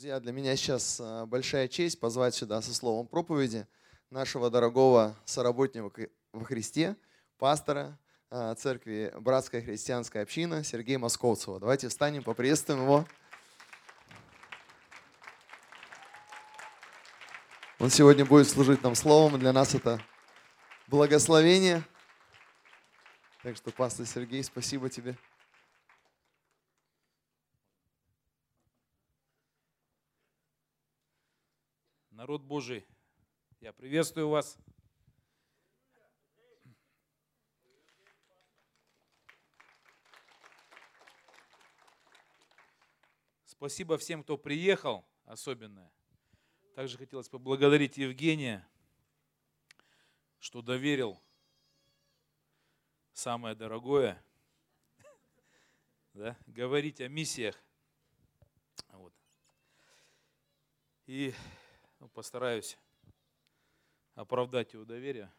Друзья, для меня сейчас а, большая честь позвать сюда со словом проповеди нашего дорогого соработника во Христе, пастора а, церкви Братская христианская община Сергея Московцева. Давайте встанем, поприветствуем его. Он сегодня будет служить нам словом, для нас это благословение. Так что, пастор Сергей, спасибо тебе. Народ Божий, я приветствую вас. Спасибо всем, кто приехал, особенно. Также хотелось поблагодарить Евгения, что доверил самое дорогое, да, говорить о миссиях. Вот. И постараюсь оправдать его доверие.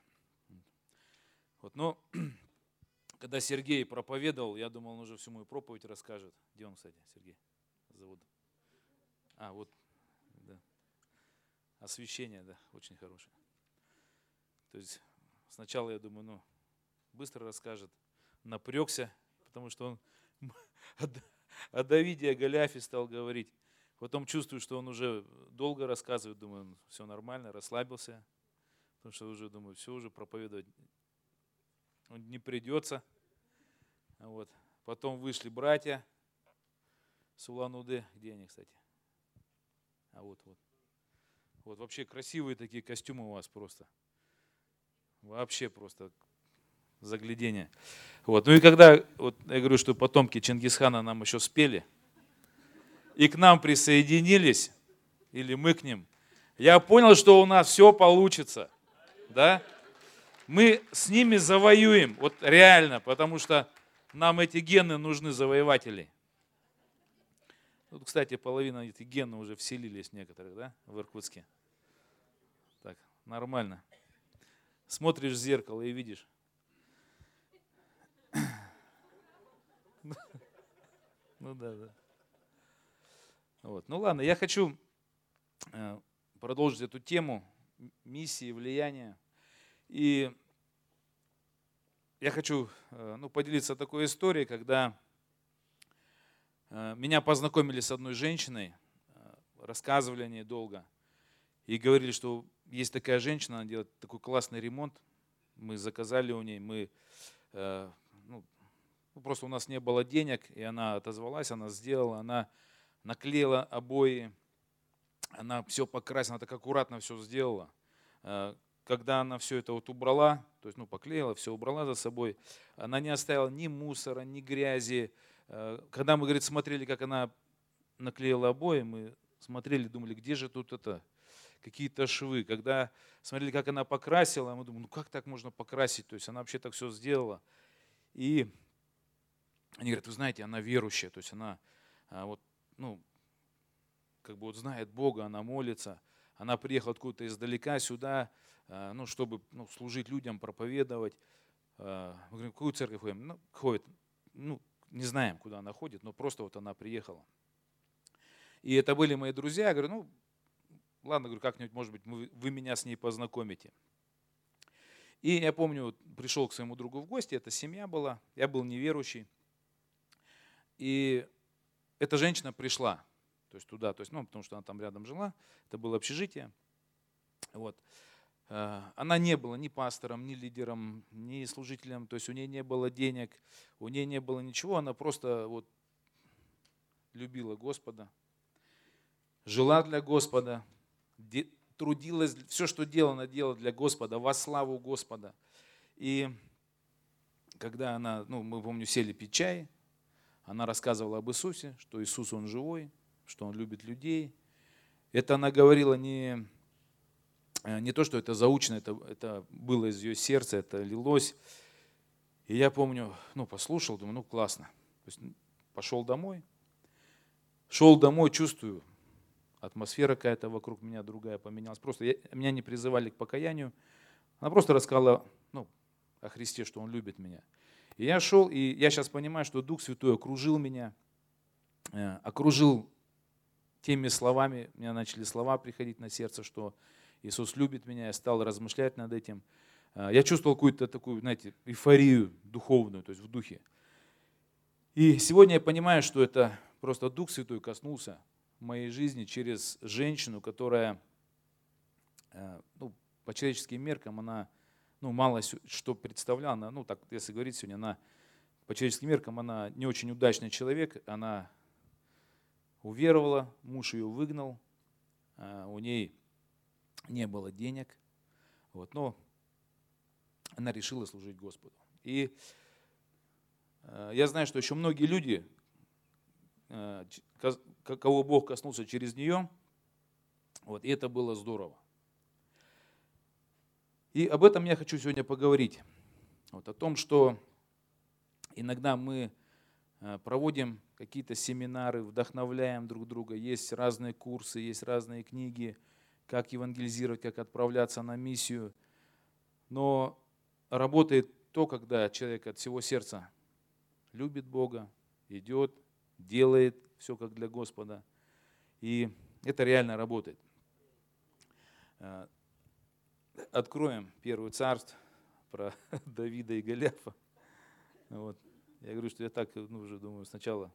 Вот, но когда Сергей проповедовал, я думал, он уже всю мою проповедь расскажет. Где он, кстати, Сергей? Зовут. А, вот, да. Освещение, да, очень хорошее. То есть сначала я думаю, ну, быстро расскажет. Напрягся, потому что он о Давиде, о Голиафе стал говорить. Потом чувствую, что он уже долго рассказывает, думаю, все нормально, расслабился. Потому что уже думаю, все уже проповедовать не придется. Вот. Потом вышли братья с Улан-Удэ. Где они, кстати? А вот, вот. Вот вообще красивые такие костюмы у вас просто. Вообще просто заглядение. Вот. Ну и когда, вот я говорю, что потомки Чингисхана нам еще спели – и к нам присоединились, или мы к ним, я понял, что у нас все получится. Да? Мы с ними завоюем, вот реально, потому что нам эти гены нужны завоевателей. Тут, кстати, половина этих генов уже вселились некоторых, да, в Иркутске. Так, нормально. Смотришь в зеркало и видишь. Ну да, да. Вот. Ну ладно, я хочу э, продолжить эту тему миссии, влияния. И я хочу э, ну, поделиться такой историей, когда э, меня познакомили с одной женщиной, рассказывали о ней долго, и говорили, что есть такая женщина, она делает такой классный ремонт, мы заказали у ней, мы, ну, просто у нас не было денег, и она отозвалась, она сделала, она наклеила обои, она все покрасила, она так аккуратно все сделала. Э, когда она все это вот убрала, то есть ну, поклеила, все убрала за собой, она не оставила ни мусора, ни грязи. Э, когда мы, говорит, смотрели, как она наклеила обои, мы смотрели, думали, где же тут это, какие-то швы. Когда смотрели, как она покрасила, мы думали, ну как так можно покрасить? То есть она вообще так все сделала. И они говорят, вы знаете, она верующая, то есть она а, вот ну, как бы вот знает Бога, она молится, она приехала откуда-то издалека сюда, э, ну, чтобы ну, служить людям, проповедовать. Э, мы говорим, какую церковь ходим? Ну, ходит, ну, не знаем, куда она ходит, но просто вот она приехала. И это были мои друзья. Я говорю, ну, ладно, говорю, как-нибудь, может быть, вы меня с ней познакомите. И я помню, пришел к своему другу в гости, это семья была, я был неверующий. И эта женщина пришла, то есть туда, то есть, ну, потому что она там рядом жила, это было общежитие. Вот. Э, она не была ни пастором, ни лидером, ни служителем, то есть у нее не было денег, у нее не было ничего, она просто вот любила Господа, жила для Господа, трудилась, все, что делала, делала для Господа, во славу Господа. И когда она, ну, мы, помню, сели пить чай, она рассказывала об Иисусе, что Иисус, Он живой, что Он любит людей. Это она говорила не, э, не то, что это заучено, это, это было из ее сердца, это лилось. И я помню, ну, послушал, думаю, ну, классно. То есть пошел домой, шел домой, чувствую, атмосфера какая-то вокруг меня другая поменялась. Просто я, меня не призывали к покаянию. Она просто рассказала ну, о Христе, что Он любит меня. И я шел, и я сейчас понимаю, что Дух Святой окружил меня, э, окружил теми словами, у меня начали слова приходить на сердце, что Иисус любит меня, я стал размышлять над этим. А, я чувствовал какую-то такую, знаете, эйфорию духовную, то есть в духе. И сегодня я понимаю, что это просто Дух Святой коснулся моей жизни через женщину, которая, э, ну, по человеческим меркам, она ну, мало что представляла. ну, так, если говорить сегодня, она по человеческим меркам, она не очень удачный человек, она уверовала, муж ее выгнал, а у ней не было денег, вот, но она решила служить Господу. И э, я знаю, что еще многие люди, э, кого Бог коснулся через нее, вот, и это было здорово. И об этом я хочу сегодня поговорить. Вот, о том, что иногда мы э, проводим какие-то семинары, вдохновляем друг друга, есть разные курсы, есть разные книги, как евангелизировать, как отправляться на миссию. Но работает то, когда человек от всего сердца любит Бога, идет, делает все как для Господа. И это реально работает. Откроем первую царство про Давида и Голиафа. Вот. Я говорю, что я так ну, уже думаю сначала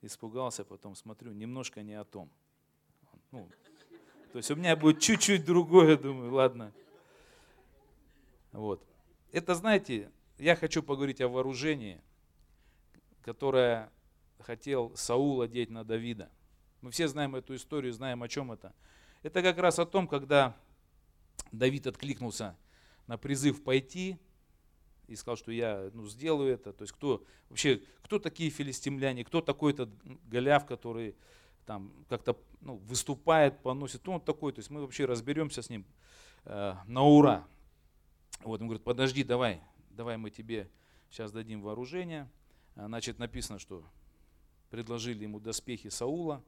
испугался, потом смотрю, немножко не о том. Ну, то есть у меня будет чуть-чуть другое, думаю, ладно. Вот. Это, знаете, я хочу поговорить о вооружении, которое хотел Саул одеть на Давида. Мы все знаем эту историю, знаем о чем это. Это как раз о том, когда Давид откликнулся на призыв пойти и сказал, что я ну, сделаю это. То есть кто вообще, кто такие филистимляне, кто такой этот Голиаф, который там как-то ну, выступает, поносит, кто он такой. То есть мы вообще разберемся с ним э, на ура. Вот он говорит, подожди, давай, давай мы тебе сейчас дадим вооружение. А, значит, написано, что предложили ему доспехи Саула,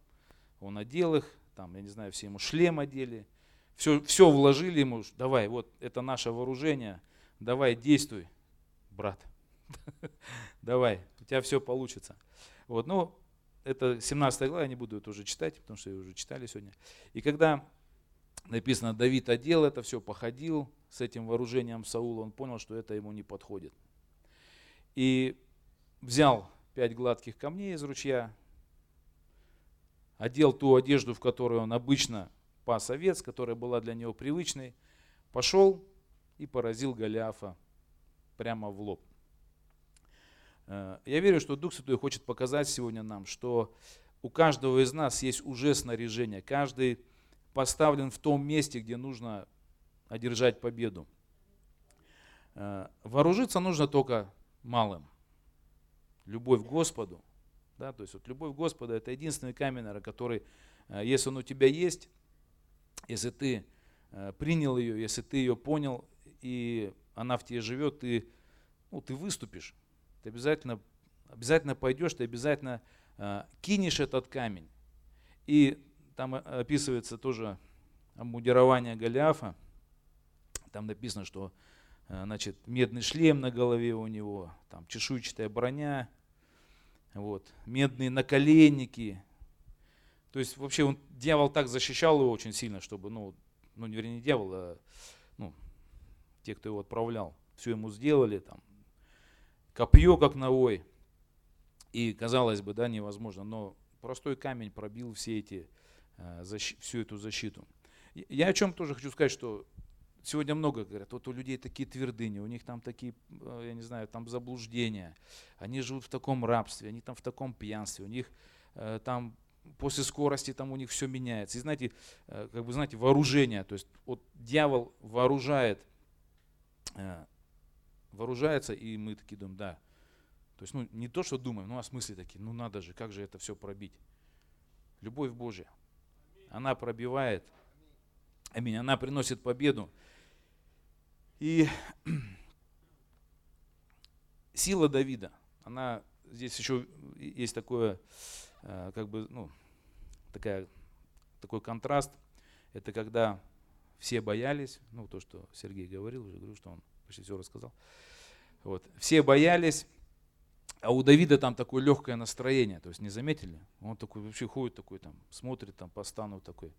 он одел их, там, я не знаю, все ему шлем одели, все, все вложили ему, давай, вот это наше вооружение, давай, действуй, брат, давай, у тебя все получится. Вот, ну, это 17 глава, я не буду это уже читать, потому что ее уже читали сегодня. И когда написано, Давид одел это все, походил с этим вооружением Саула, он понял, что это ему не подходит. И взял пять гладких камней из ручья, одел ту одежду, в которой он обычно пас овец, которая была для него привычной, пошел и поразил Голиафа прямо в лоб. Э, я верю, что Дух Святой хочет показать сегодня нам, что у каждого из нас есть уже снаряжение, каждый поставлен в том месте, где нужно одержать победу. Э, вооружиться нужно только малым. Любовь к Господу, да, то есть вот любовь Господа это единственный камень, который, э, если он у тебя есть, если ты э, принял ее, если ты ее понял, и она в тебе живет, ты, ну, ты выступишь. Ты обязательно, обязательно пойдешь, ты обязательно э, кинешь этот камень. И там описывается тоже обмундирование Голиафа. Там написано, что значит, медный шлем на голове у него, там чешуйчатая броня, вот, медные наколенники. То есть вообще он, дьявол так защищал его очень сильно, чтобы, ну, ну вернее не дьявол, а ну, те, кто его отправлял, все ему сделали, там, копье как навой. И казалось бы, да, невозможно, но простой камень пробил все эти, э, защ, всю эту защиту. Я о чем тоже хочу сказать, что Сегодня много говорят, вот у людей такие твердыни, у них там такие, э, я не знаю, там заблуждения, они живут в таком рабстве, они там в таком пьянстве, у них э, там после скорости там у них все меняется. И знаете, э, как бы знаете, вооружение, то есть вот дьявол вооружает, вооружается, и мы такие думаем, да. То есть, ну, не то, что думаем, ну, а смысле такие, ну, надо же, как же это все пробить. Любовь Божья, она пробивает, аминь, она приносит победу. И сила Давида, она здесь еще есть такое, э, как бы, ну, такая, такой контраст. Это когда все боялись, ну, то, что Сергей говорил, уже говорю, что он почти все рассказал. Вот. Все боялись, А у Давида там такое легкое настроение, то есть не заметили? Он такой вообще ходит такой там, смотрит там по стану такой.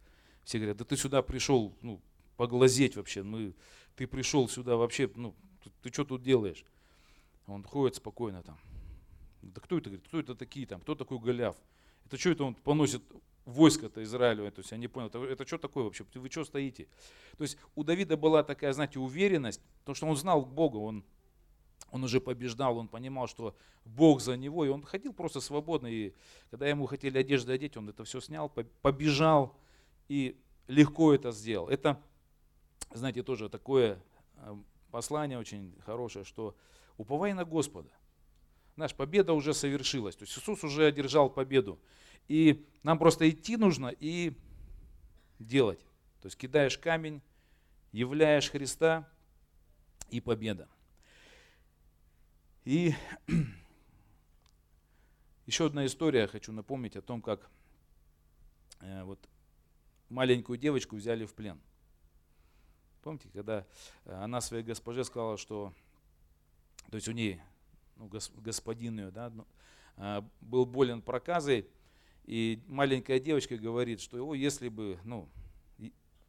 Все говорят, да ты сюда пришел, ну, поглазеть вообще, мы, ты пришел сюда вообще, ну, ты, ты что тут делаешь? Он ходит спокойно там. Да кто это, говорит, кто это такие там, кто такой Голиаф? Это что это он поносит войско-то Израилю? То есть я не понял, это, это что такое вообще, вы что стоите? То есть у Давида была такая, знаете, уверенность, потому что он знал Бога, он он уже побеждал, он понимал, что Бог за него, и он ходил просто свободно. И когда ему хотели одежды одеть, он это все снял, побежал и легко это сделал. Это, знаете, тоже такое э, послание очень хорошее, что уповай на Господа. Наша победа уже совершилась. То есть Иисус уже одержал победу. И нам просто идти нужно и делать. То есть кидаешь камень, являешь Христа и победа. И еще одна история, хочу напомнить о том, как э, вот маленькую девочку взяли в плен. Помните, когда э, она своей госпоже сказала, что, то есть у ней, ну, господин ее, да, ну, э, был болен проказой, и маленькая девочка говорит, что о, если бы, ну,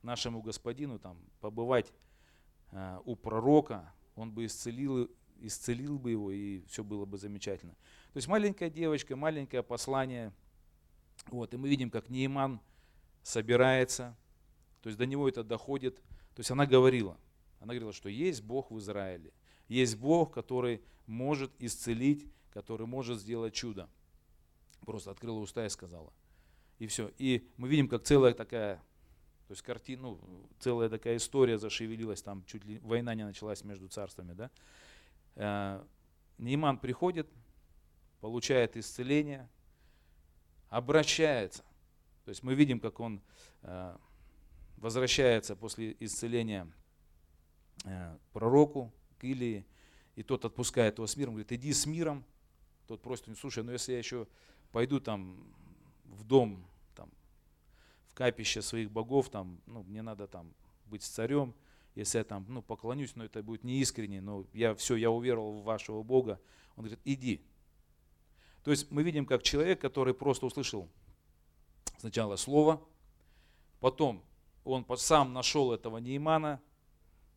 нашему господину там побывать у пророка, он бы исцелил исцелил бы его, и все было бы замечательно. То есть маленькая девочка, маленькое послание. Вот, и мы видим, как Нейман собирается, то есть до него это доходит. То есть она говорила, она говорила, что есть Бог в Израиле, есть Бог, который может исцелить, который может сделать чудо. Просто открыла уста и сказала. И все. И мы видим, как целая такая, то есть картина, ну, целая такая история зашевелилась, там чуть ли война не началась между царствами, да. Э, Нейман приходит, получает исцеление, обращается. То есть мы видим, как он э, возвращается после исцеления э, пророку к Илии, и тот отпускает его с миром, говорит, иди с миром. Тот просит, слушай, ну если я еще пойду там в дом, там, в капище своих богов, там, ну, мне надо там быть царем, если я там ну, поклонюсь, но это будет неискренне, но я все, я уверовал в вашего Бога. Он говорит, иди. То есть мы видим, как человек, который просто услышал сначала слово, потом он сам нашел этого Неймана,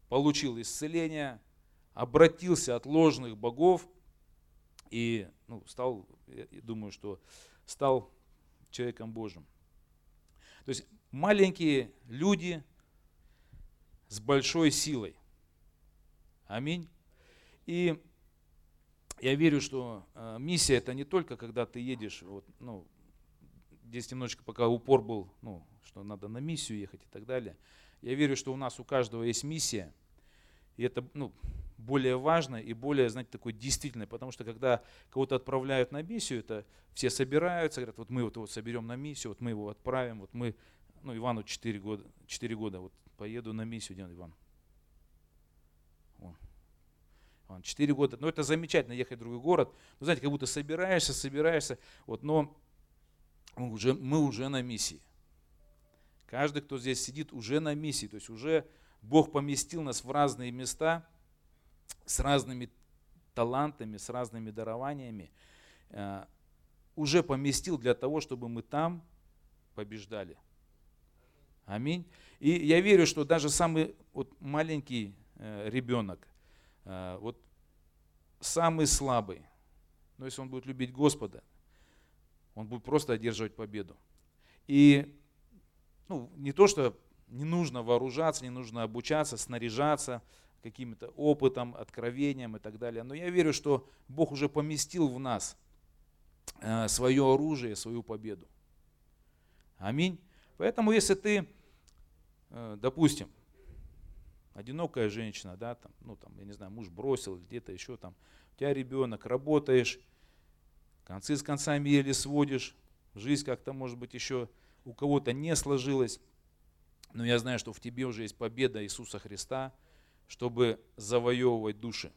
получил исцеление, обратился от ложных богов и ну, стал, я думаю, что стал человеком Божьим. То есть маленькие люди, с большой силой. Аминь. И я верю, что э, миссия это не только когда ты едешь, вот, ну, здесь немножечко пока упор был, ну, что надо на миссию ехать и так далее. Я верю, что у нас у каждого есть миссия, и это ну, более важно и более, знаете, такой действительно, потому что когда кого-то отправляют на миссию, это все собираются, говорят, вот мы вот его соберем на миссию, вот мы его отправим, вот мы, ну, Ивану 4 года, 4 года вот поеду на миссию, где Иван? О. Иван, 4 года. Ну, это замечательно, ехать в другой город. Ну, знаете, как будто собираешься, собираешься. Вот, но уже, мы уже на миссии. Каждый, кто здесь сидит, уже на миссии. То есть уже Бог поместил нас в разные места с разными талантами, с разными дарованиями. Э, уже поместил для того, чтобы мы там побеждали. Аминь. И я верю, что даже самый вот маленький э, ребенок, э, вот самый слабый, но если он будет любить Господа, он будет просто одерживать победу. И ну, не то, что не нужно вооружаться, не нужно обучаться, снаряжаться каким-то опытом, откровением и так далее. Но я верю, что Бог уже поместил в нас э, свое оружие, свою победу. Аминь. Поэтому если ты Э, допустим, одинокая женщина, да, там, ну там, я не знаю, муж бросил, где-то еще там, у тебя ребенок, работаешь, концы с концами еле сводишь, жизнь как-то, может быть, еще у кого-то не сложилась, но я знаю, что в тебе уже есть победа Иисуса Христа, чтобы завоевывать души,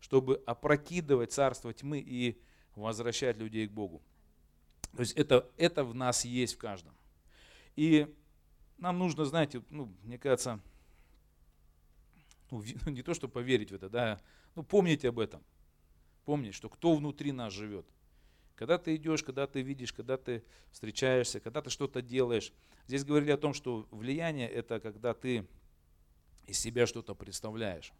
чтобы опрокидывать царство тьмы и возвращать людей к Богу. То есть это, это в нас есть в каждом. И нам нужно, знаете, ну, мне кажется, ну, не то, что поверить в это, да, ну, помнить об этом. помнить, что кто внутри нас живет. Когда ты идешь, когда ты видишь, когда ты встречаешься, когда ты что-то делаешь. Здесь говорили о том, что влияние это когда ты из себя что-то представляешь.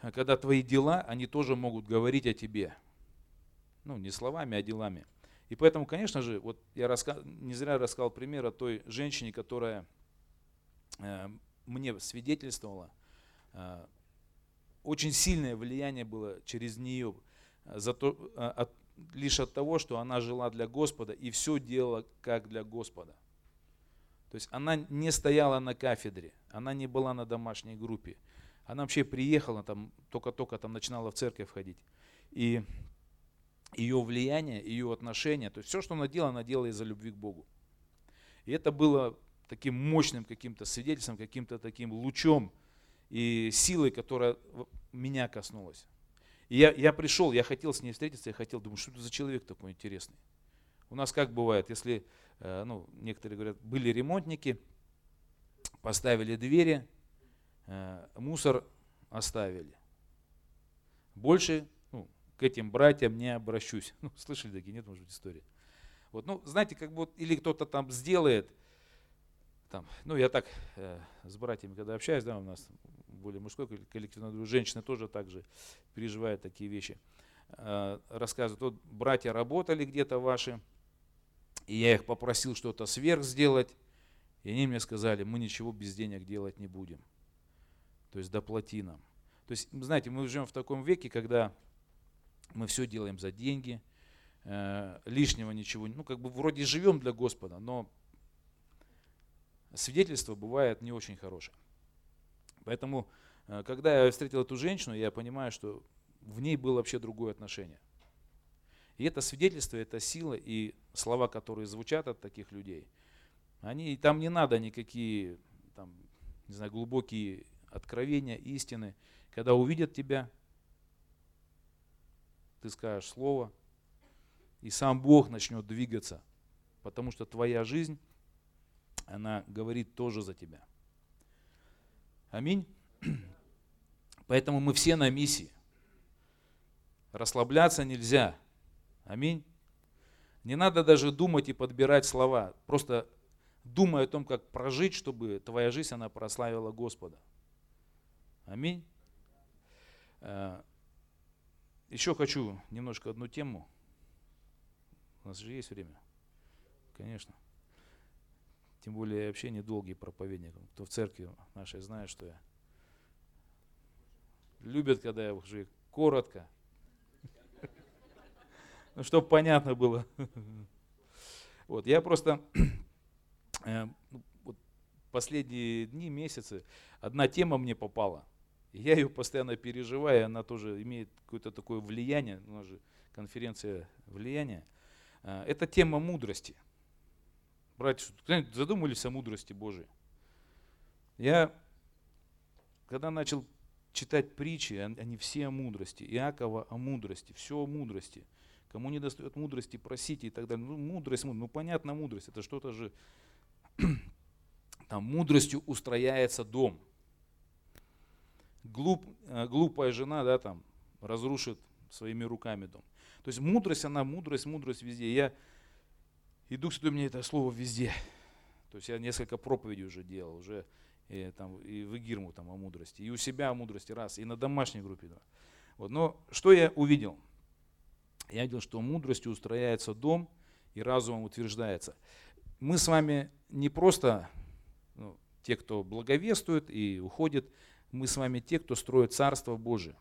А когда твои дела, они тоже могут говорить о тебе. Ну, не словами, а делами. И поэтому, конечно же, вот я раска... не зря рассказал пример о той женщине, которая э, мне свидетельствовала. Э, очень сильное влияние было через нее, за то, э, от, лишь от того, что она жила для Господа и все делала как для Господа. То есть она не стояла на кафедре, она не была на домашней группе. Она вообще приехала, там, только-только там начинала в церковь ходить. И ее влияние, ее отношения, то есть все, что она делала, она делала из-за любви к Богу. И это было таким мощным каким-то свидетельством, каким-то таким лучом и силой, которая меня коснулась. И я, я пришел, я хотел с ней встретиться, я хотел, думаю, что это за человек такой интересный. У нас как бывает, если, э, ну, некоторые говорят, были ремонтники, поставили двери, э, мусор оставили. Больше ну, к этим братьям не обращусь. Ну, слышали такие, нет, может быть, истории. Вот, ну, знаете, как бы, или кто-то там сделает, там, ну, я так э, с братьями, когда общаюсь, да, у нас более мужской коллектив, женщины тоже также переживают такие вещи. Э, рассказывают, вот братья работали где-то ваши, и я их попросил что-то сверх сделать, и они мне сказали, мы ничего без денег делать не будем. То есть доплати нам. То есть, знаете, мы живем в таком веке, когда мы все делаем за деньги, э, лишнего ничего, ну как бы вроде живем для Господа, но свидетельство бывает не очень хорошее. Поэтому, э, когда я встретил эту женщину, я понимаю, что в ней было вообще другое отношение. И это свидетельство, это сила и слова, которые звучат от таких людей, они, там не надо никакие там, не знаю, глубокие откровения, истины. Когда увидят тебя, ты скажешь слово, и сам Бог начнет двигаться, потому что твоя жизнь, она говорит тоже за тебя. Аминь. Поэтому мы все на миссии. Расслабляться нельзя. Аминь. Не надо даже думать и подбирать слова. Просто думай о том, как прожить, чтобы твоя жизнь, она прославила Господа. Аминь. Э, Еще хочу немножко одну тему. У нас же есть время. Конечно. Тем более я вообще не долгий проповедник. Кто в церкви нашей знает, что я любят, когда я уже коротко. Ну, чтобы понятно было. Вот, я просто э, ну, последние дни, месяцы, одна тема мне попала. Я ее постоянно переживаю, она тоже имеет какое-то такое влияние, у нас же конференция влияния. Э, это тема мудрости. Братья, задумались о мудрости Божией. Я, когда начал читать притчи, они все о мудрости. Иакова о мудрости, все о мудрости. Кому не достает мудрости, просите и так далее. Ну, мудрость, ну понятно, мудрость, это что-то же, там мудростью устрояется дом. Глуп, э, глупая жена, да, там, разрушит своими руками дом. То есть мудрость, она мудрость, мудрость везде. Я и Дух Святой мне это слово везде. То есть я несколько проповедей уже делал, уже и, там, и в Игирму там, о мудрости, и у себя о мудрости раз, и на домашней группе два. Вот. Но что я увидел? Я видел, что мудростью устрояется дом, и разумом утверждается. Мы с вами не просто ну, те, кто благовествует и уходит, мы с вами те, кто строит Царство Божие.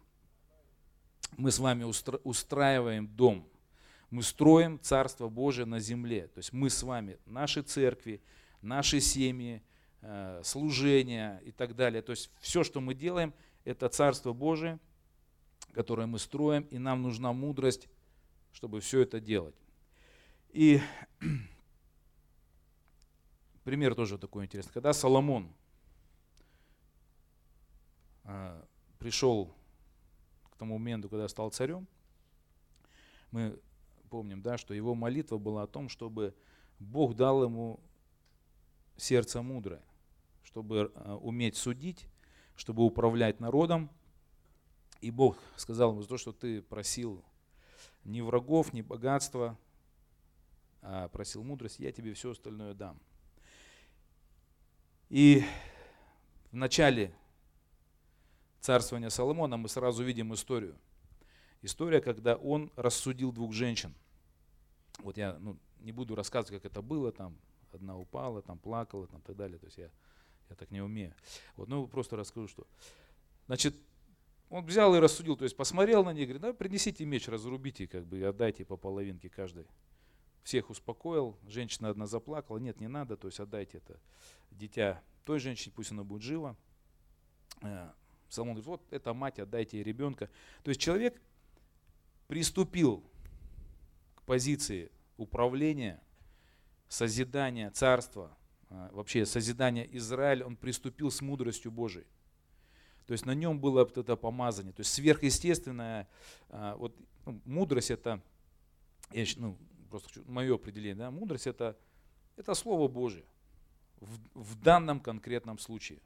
Мы с вами устраиваем дом – мы строим Царство Божие на земле. То есть мы с вами, наши церкви, наши семьи, э, служения и так далее. То есть все, что мы делаем, это Царство Божие, которое мы строим, и нам нужна мудрость, чтобы все это делать. И пример тоже такой интересный. Когда Соломон э, пришел к тому моменту, когда стал царем, мы помним, да, что его молитва была о том, чтобы Бог дал ему сердце мудрое, чтобы э, уметь судить, чтобы управлять народом, И Бог сказал ему, за то, что ты просил ни врагов, ни богатства, а просил мудрость, я тебе все остальное дам. И в начале царствования Соломона мы сразу видим историю. История, когда он рассудил двух женщин. Вот я ну, не буду рассказывать, как это было, там одна упала, там плакала, там так далее. То есть я, я так не умею. Вот, ну просто расскажу, что. Значит, он взял и рассудил, то есть посмотрел на них, говорит, да, принесите меч, разрубите, как бы, отдайте по половинке каждой. Всех успокоил, женщина одна заплакала, нет, не надо, то есть отдайте это дитя той женщине, пусть она будет жива. Э, Соломон говорит, вот это мать, отдайте ей ребенка. То есть человек приступил позиции управления, созидания царства, э, вообще созидания Израиля, он приступил с мудростью Божией. То есть на нем было вот это помазание. То есть сверхъестественная вот, ну, мудрость это, я, ну, просто хочу, мое определение, да, мудрость это, это Слово Божие в, в данном конкретном случае.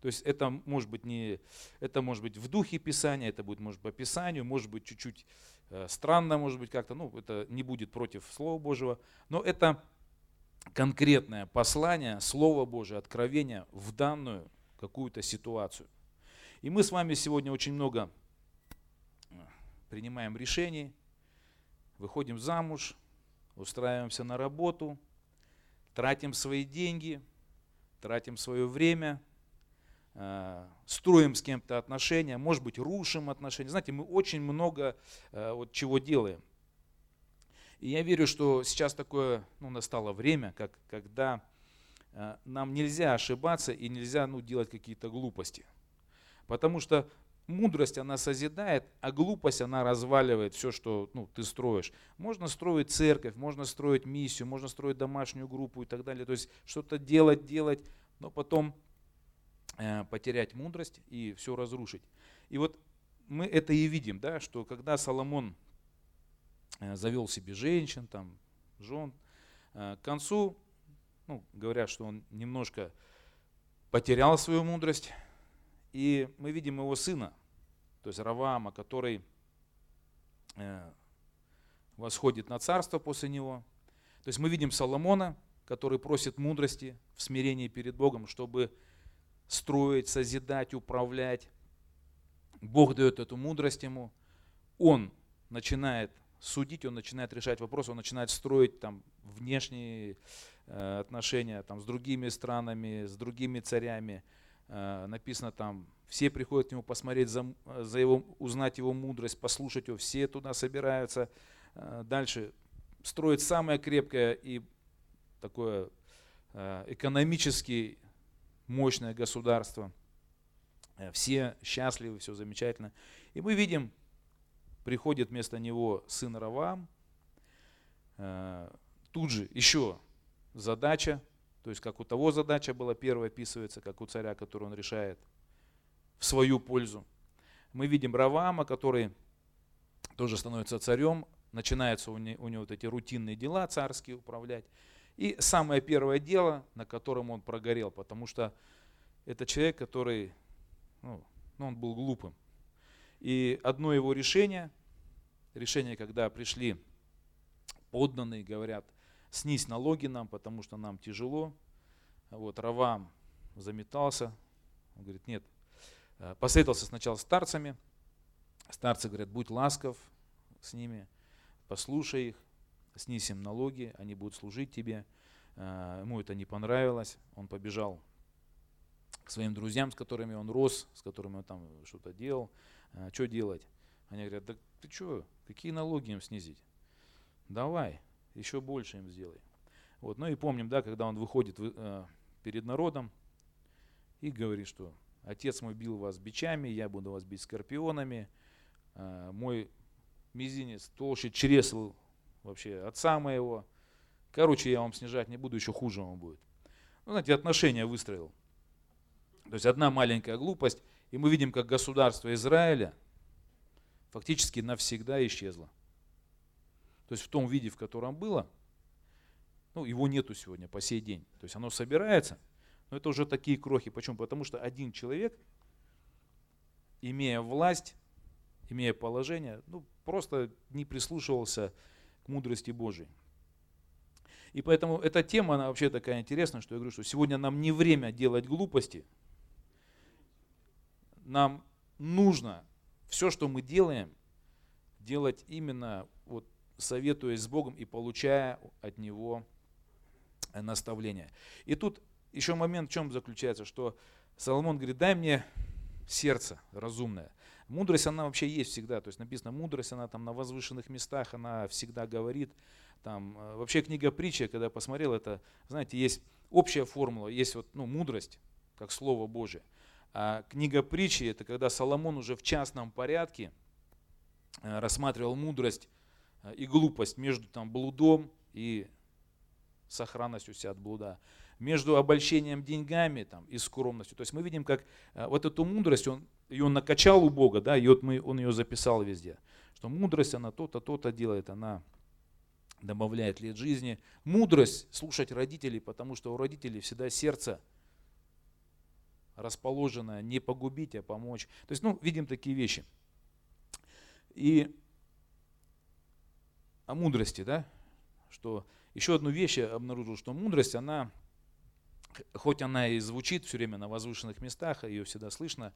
То есть это может быть не, это может быть в духе Писания, это будет может по Писанию, может быть чуть-чуть странно, может быть как-то, ну это не будет против Слова Божьего, но это конкретное послание, Слово Божие, откровение в данную какую-то ситуацию. И мы с вами сегодня очень много э, принимаем решений, выходим замуж, устраиваемся на работу – тратим свои деньги, тратим свое время, э, строим с кем-то отношения, может быть, рушим отношения. Знаете, мы очень много э, вот чего делаем. И я верю, что сейчас такое, ну, настало время, как, когда э, нам нельзя ошибаться и нельзя ну, делать какие-то глупости. Потому что мудрость, она созидает, а глупость, она разваливает все, что ну, ты строишь. Можно строить церковь, можно строить миссию, можно строить домашнюю группу и так далее. То есть что-то делать, делать, но потом э, потерять мудрость и все разрушить. И вот мы это и видим, да, что когда Соломон э, завел себе женщин, там, жен, э, к концу, ну, говорят, что он немножко потерял свою мудрость, и мы видим его сына, то есть Раваама, который э, восходит на царство после него. То есть мы видим Соломона, который просит мудрости в смирении перед Богом, чтобы строить, созидать, управлять. Бог дает эту мудрость ему. Он начинает судить, он начинает решать вопросы, он начинает строить там внешние э, отношения там, с другими странами, с другими царями, Э, написано там, все приходят к нему посмотреть, за, за его, узнать его мудрость, послушать его, все туда собираются. Э, дальше строить самое крепкое и такое э, экономически мощное государство. Все счастливы, все замечательно. И мы видим, приходит вместо него сын Равам. Тут же еще задача то есть как у того задача была первая описывается, как у царя, которую он решает в свою пользу. Мы видим Равама, который тоже становится царем, начинаются у него, у него вот эти рутинные дела царские управлять. И самое первое дело, на котором он прогорел, потому что это человек, который, ну, ну он был глупым. И одно его решение, решение, когда пришли подданные, говорят – снизь налоги нам, потому что нам тяжело. Вот, Равам заметался, он говорит, нет. Э, посоветовался сначала с старцами, старцы говорят, будь ласков с ними, послушай их, снизь им налоги, они будут служить тебе. Э, ему это не понравилось, он побежал к своим друзьям, с которыми он рос, с которыми он там что-то делал. «Э, что делать? Они говорят, да ты что, какие налоги им снизить? Давай, еще больше им сделай. Вот. Ну и помним, да, когда он выходит э, перед народом и говорит, что отец мой бил вас бичами, я буду вас бить скорпионами, мой мизинец толще чресл вообще отца моего. Короче, я вам снижать не буду, еще хуже вам будет. Ну, знаете, отношения выстроил. То есть одна маленькая глупость, и мы видим, как государство Израиля фактически навсегда исчезло. То есть в том виде, в котором было, ну, его нету сегодня по сей день. То есть оно собирается, но это уже такие крохи. Почему? Потому что один человек имея власть, имея положение, ну, просто не прислушивался к мудрости Божией. И поэтому эта тема, она вообще такая интересная, что я говорю, что сегодня нам не время делать глупости. Нам нужно все, что мы делаем, делать именно вот советуясь с Богом и получая от Него наставления. И тут еще момент в чем заключается, что Соломон говорит, дай мне сердце разумное. Мудрость, она вообще есть всегда. То есть написано, мудрость, она там на возвышенных местах, она всегда говорит. Там, э, вообще книга притча, когда я посмотрел, это, знаете, есть общая формула, есть вот, ну, мудрость, как Слово Божие. А книга притчи, это когда Соломон уже в частном порядке э, рассматривал мудрость э, и глупость между там, блудом и сохранностью себя от блуда между обольщением деньгами там, и скромностью. То есть мы видим, как вот эту мудрость, он ее накачал у Бога, да, и вот мы, он ее записал везде. Что мудрость, она то-то, то-то делает, она добавляет лет жизни. Мудрость слушать родителей, потому что у родителей всегда сердце расположено не погубить, а помочь. То есть, ну, видим такие вещи. И о мудрости, да, что еще одну вещь я обнаружил, что мудрость, она хоть она и звучит все время на возвышенных местах, ее всегда слышно,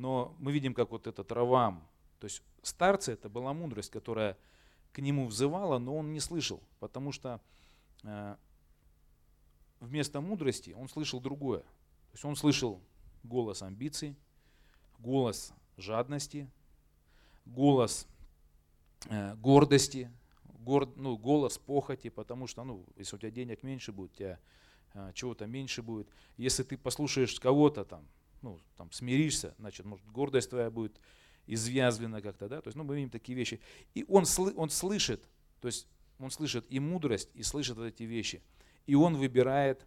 но мы видим, как вот этот Равам, то есть старцы, это была мудрость, которая к нему взывала, но он не слышал, потому что э, вместо мудрости он слышал другое. То есть он слышал голос амбиций, голос жадности, голос э, гордости, гор, ну, голос похоти, потому что, ну, если у тебя денег меньше будет, у тебя а, чего-то меньше будет. Если ты послушаешь кого-то там, ну, там смиришься, значит, может, гордость твоя будет извязвлена как-то, да, то есть, ну, мы видим такие вещи. И он, он слышит, то есть он слышит и мудрость, и слышит вот эти вещи. И он выбирает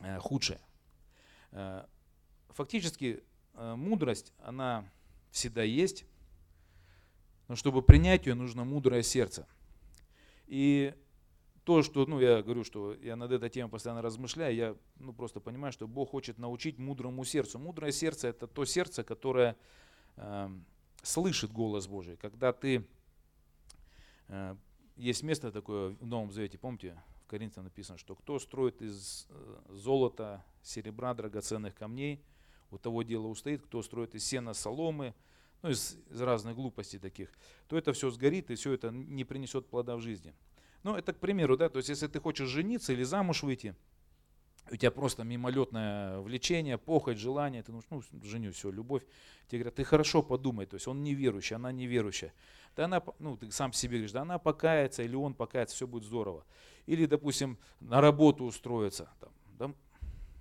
э, худшее. Э, фактически э, мудрость, она всегда есть, но чтобы принять ее, нужно мудрое сердце. И то, что, ну, я говорю, что я над этой темой постоянно размышляю, я ну, просто понимаю, что Бог хочет научить мудрому сердцу. Мудрое сердце – это то сердце, которое э, слышит голос Божий. Когда ты, э, есть место такое в Новом Завете, помните, в Коринфянам написано, что кто строит из э, золота, серебра, драгоценных камней, у того дело устоит, кто строит из сена, соломы, ну, из, из разных глупостей таких, то это все сгорит, и все это не принесет плода в жизни. Ну, это к примеру, да, то есть если ты хочешь жениться или замуж выйти, у тебя просто мимолетное влечение, похоть, желание, ты ну, ну женю, все, любовь. Тебе говорят, ты хорошо подумай, то есть он неверующий, она неверующая. Да она, ну, ты сам себе говоришь, да она покается или он покается, все будет здорово. Или, допустим, на работу устроиться, там, да,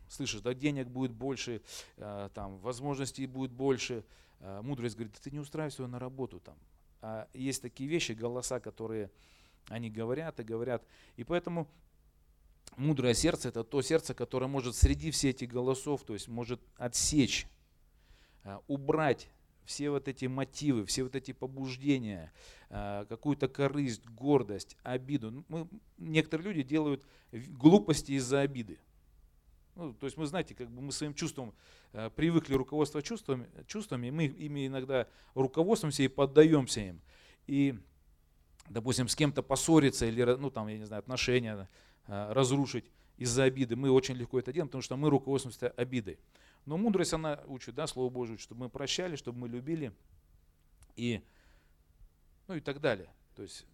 слышишь, да, денег будет больше, э, там, возможностей будет больше. Э, мудрость говорит, ты не устраивайся на работу там. А есть такие вещи, голоса, которые они говорят и говорят. И поэтому мудрое сердце – это то сердце, которое может среди всех этих голосов, то есть может отсечь, э, убрать все вот эти мотивы, все вот эти побуждения, э, какую-то корысть, гордость, обиду. Ну, мы, некоторые люди делают глупости из-за обиды. Ну, то есть мы, знаете, как бы мы своим чувством э, привыкли руководство чувствами, чувствами, мы ими иногда руководствуемся и поддаемся им. И допустим, с кем-то поссориться или, ну, там, я не знаю, отношения э, разрушить из-за обиды, мы очень легко это делаем, потому что мы руководствуемся обидой. Но мудрость, она учит, да, Слово Божие, чтобы мы прощали, чтобы мы любили и, ну и так далее. То есть,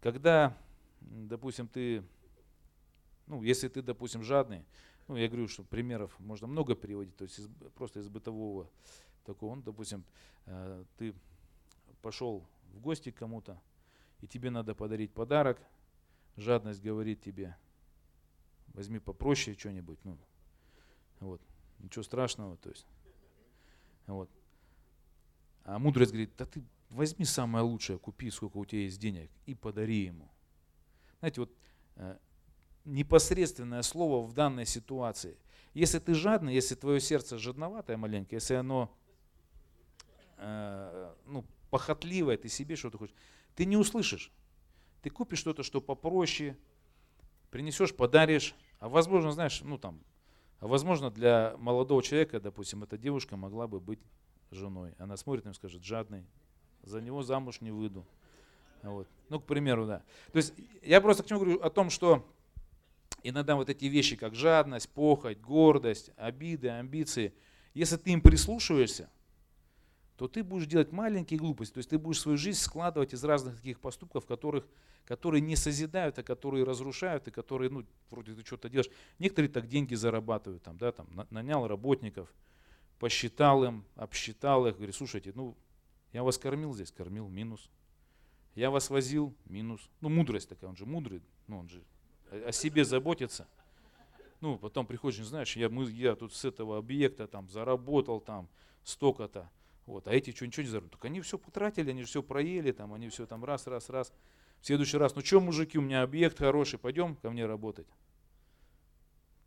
когда, допустим, ты, ну, если ты, допустим, жадный, ну, я говорю, что примеров можно много приводить, то есть из, просто из бытового такого, ну, допустим, э, ты пошел в гости к кому-то, и тебе надо подарить подарок, жадность говорит тебе, возьми попроще что-нибудь, ну, вот, ничего страшного, то есть, вот. А мудрость говорит, да ты возьми самое лучшее, купи, сколько у тебя есть денег, и подари ему. Знаете, вот э, непосредственное слово в данной ситуации. Если ты жадный, если твое сердце жадноватое маленькое, если оно э, ну, похотливое, ты себе что-то хочешь, ты не услышишь. Ты купишь что-то, что попроще, принесешь, подаришь, а возможно, знаешь, ну там, а возможно для молодого человека, допустим, эта девушка могла бы быть женой. Она смотрит и скажет, жадный, за него замуж не выйду. Вот. Ну, к примеру, да. То есть я просто к чему говорю о том, что иногда вот эти вещи, как жадность, похоть, гордость, обиды, амбиции, если ты им прислушиваешься, то ты будешь делать маленькие глупости. То есть ты будешь свою жизнь складывать из разных таких поступков, которых, которые не созидают, а которые разрушают, и которые, ну, вроде ты что-то делаешь. Некоторые так деньги зарабатывают, там, да, там, нанял работников, посчитал им, обсчитал их, говорит, слушайте, ну, я вас кормил здесь, кормил, минус. Я вас возил, минус. Ну, мудрость такая, он же мудрый, ну, он же о себе заботится. Ну, потом приходишь, знаешь, я, мы, я тут с этого объекта там заработал там столько-то. Вот, а эти что, ничего не заработали? Так они все потратили, они же все проели, там, они все там раз, раз, раз. В следующий раз, ну что, мужики, у меня объект хороший, пойдем ко мне работать.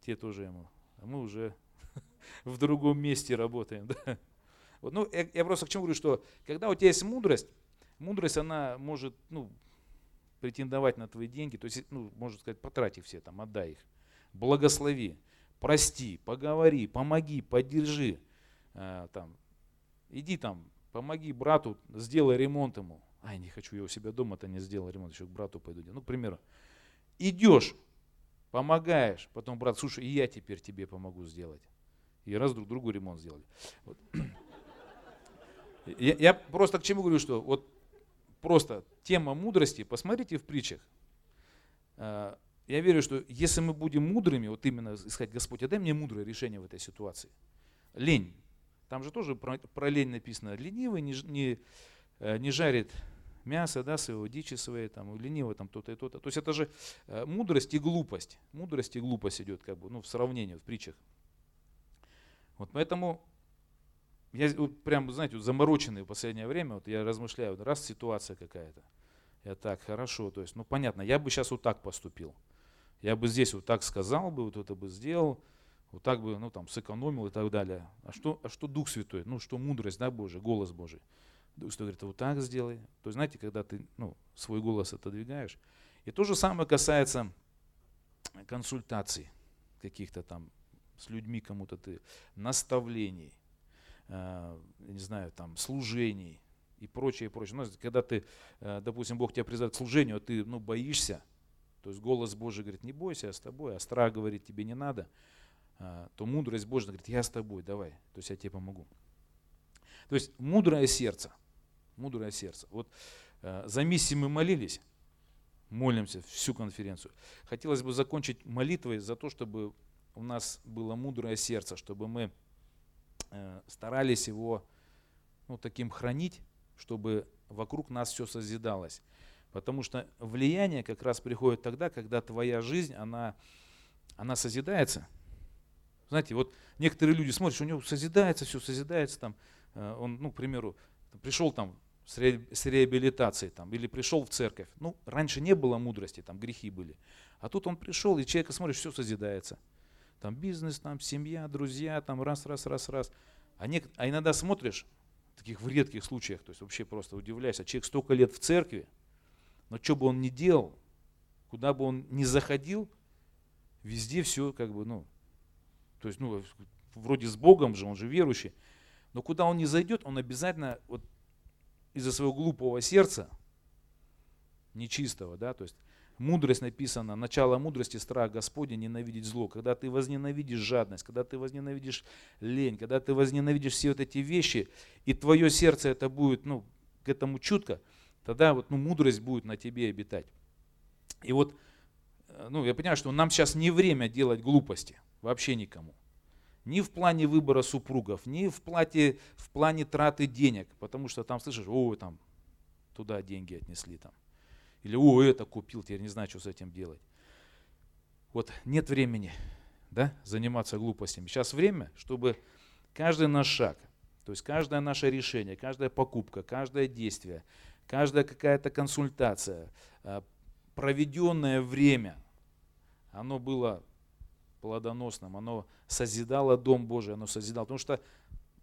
Те тоже ему. А мы уже в другом месте работаем. Да? Вот, ну, я, я просто к чему говорю, что когда у тебя есть мудрость, мудрость, она может ну, претендовать на твои деньги, то есть, ну, можно сказать, потрати все, там, отдай их. Благослови, прости, поговори, помоги, поддержи. Э, там, Иди там, помоги брату, сделай ремонт ему. Ай, не хочу, я у себя дома-то не сделал ремонт, еще к брату пойду. Ну, к примеру. Идешь, помогаешь, потом брат, слушай, и я теперь тебе помогу сделать. И раз друг другу ремонт сделали. Вот. Я, я просто к чему говорю, что вот просто тема мудрости, посмотрите в притчах. А, я верю, что если мы будем мудрыми, вот именно искать Господь, а дай мне мудрое решение в этой ситуации. Лень там же тоже про, лень написано. Ленивый не, не, э, не жарит мясо да, своего, дичи своей, там, ленивый там то-то и то-то. То есть это же э, мудрость и глупость. Мудрость и глупость идет как бы, ну, в сравнении, в притчах. Вот поэтому я вот прям, знаете, вот замороченный в последнее время, вот я размышляю, вот раз ситуация какая-то, я так, хорошо, то есть, ну понятно, я бы сейчас вот так поступил. Я бы здесь вот так сказал бы, вот это бы сделал, вот так бы, ну там, сэкономил и так далее. А что, а что Дух Святой? Ну, что мудрость, да, Божия, голос Божий. Дух Святой говорит, вот так сделай. То есть, знаете, когда ты, ну, свой голос отодвигаешь. И то же самое касается консультаций каких-то там с людьми кому-то ты, наставлений, э, не знаю, там, служений и прочее, и прочее. Но, когда ты, э, допустим, Бог тебя призывает к служению, а ты, ну, боишься, то есть голос Божий говорит, не бойся, я с тобой, а страх говорит, тебе не надо – то мудрость Божья говорит, я с тобой, давай, то есть я тебе помогу. То есть мудрое сердце, мудрое сердце. Вот э, за миссии мы молились, молимся всю конференцию. Хотелось бы закончить молитвой за то, чтобы у нас было мудрое сердце, чтобы мы э, старались его ну, таким хранить, чтобы вокруг нас все созидалось. Потому что влияние как раз приходит тогда, когда твоя жизнь, она, она созидается – знаете, вот некоторые люди смотрят, что у него созидается, все созидается, там, э, он, ну, к примеру, пришел там с, ре, с реабилитацией там, или пришел в церковь. Ну, раньше не было мудрости, там грехи были. А тут он пришел, и человек смотрит, все созидается. Там бизнес, там семья, друзья, там раз, раз, раз, раз. А, не, а иногда смотришь, таких в редких случаях, то есть вообще просто удивляешься, человек столько лет в церкви, но что бы он ни делал, куда бы он ни заходил, везде все как бы, ну, то есть, ну, вроде с Богом же, он же верующий. Но куда он не зайдет, он обязательно вот из-за своего глупого сердца, нечистого, да, то есть мудрость написана, начало мудрости страх Господня ненавидеть зло. Когда ты возненавидишь жадность, когда ты возненавидишь лень, когда ты возненавидишь все вот эти вещи, и твое сердце это будет, ну, к этому чутко, тогда вот, ну, мудрость будет на тебе обитать. И вот, э, ну, я понимаю, что нам сейчас не время делать глупости – Вообще никому. Ни в плане выбора супругов, ни в, плате, в плане траты денег. Потому что там слышишь, о, там туда деньги отнесли там. Или о, это купил, теперь не знаю, что с этим делать. Вот нет времени да, заниматься глупостями. Сейчас время, чтобы каждый наш шаг, то есть каждое наше решение, каждая покупка, каждое действие, каждая какая-то консультация, а, проведенное время, оно было плодоносным, оно созидало Дом Божий, оно созидало, потому что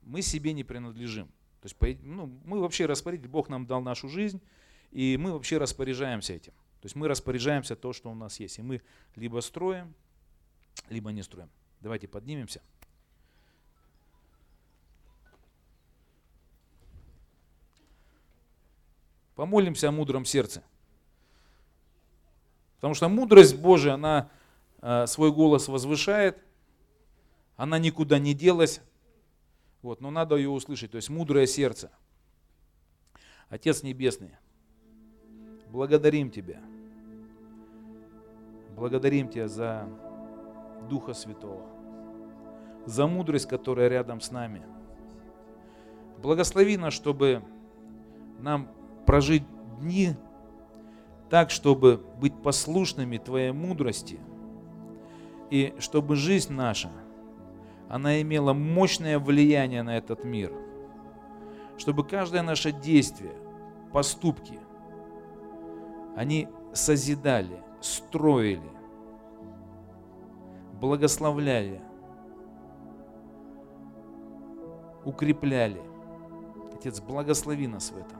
мы себе не принадлежим. То есть ну, мы вообще распорядитель, Бог нам дал нашу жизнь, и мы вообще распоряжаемся этим. То есть мы распоряжаемся то, что у нас есть. И мы либо строим, либо не строим. Давайте поднимемся. Помолимся о мудром сердце. Потому что мудрость Божия, она свой голос возвышает, она никуда не делась, вот, но надо ее услышать, то есть мудрое сердце. Отец Небесный, благодарим Тебя. Благодарим Тебя за Духа Святого, за мудрость, которая рядом с нами. Благослови нас, чтобы нам прожить дни так, чтобы быть послушными Твоей мудрости, и чтобы жизнь наша, она имела мощное влияние на этот мир, чтобы каждое наше действие, поступки, они созидали, строили, благословляли, укрепляли. Отец, благослови нас в этом.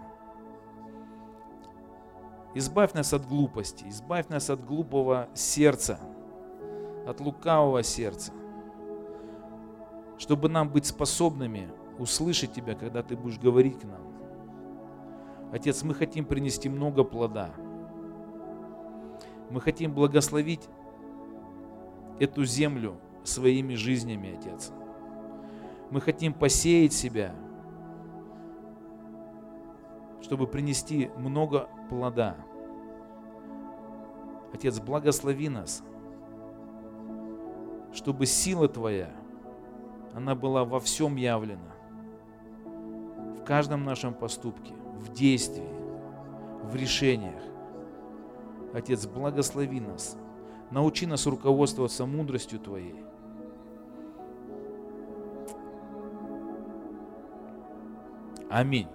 Избавь нас от глупости, избавь нас от глупого сердца, от лукавого сердца, чтобы нам быть способными услышать Тебя, когда Ты будешь говорить к нам. Отец, мы хотим принести много плода. Мы хотим благословить эту землю своими жизнями, Отец. Мы хотим посеять себя, чтобы принести много плода. Отец, благослови нас, чтобы сила Твоя, она была во всем явлена, в каждом нашем поступке, в действии, в решениях. Отец, благослови нас, научи нас руководствоваться мудростью Твоей. Аминь.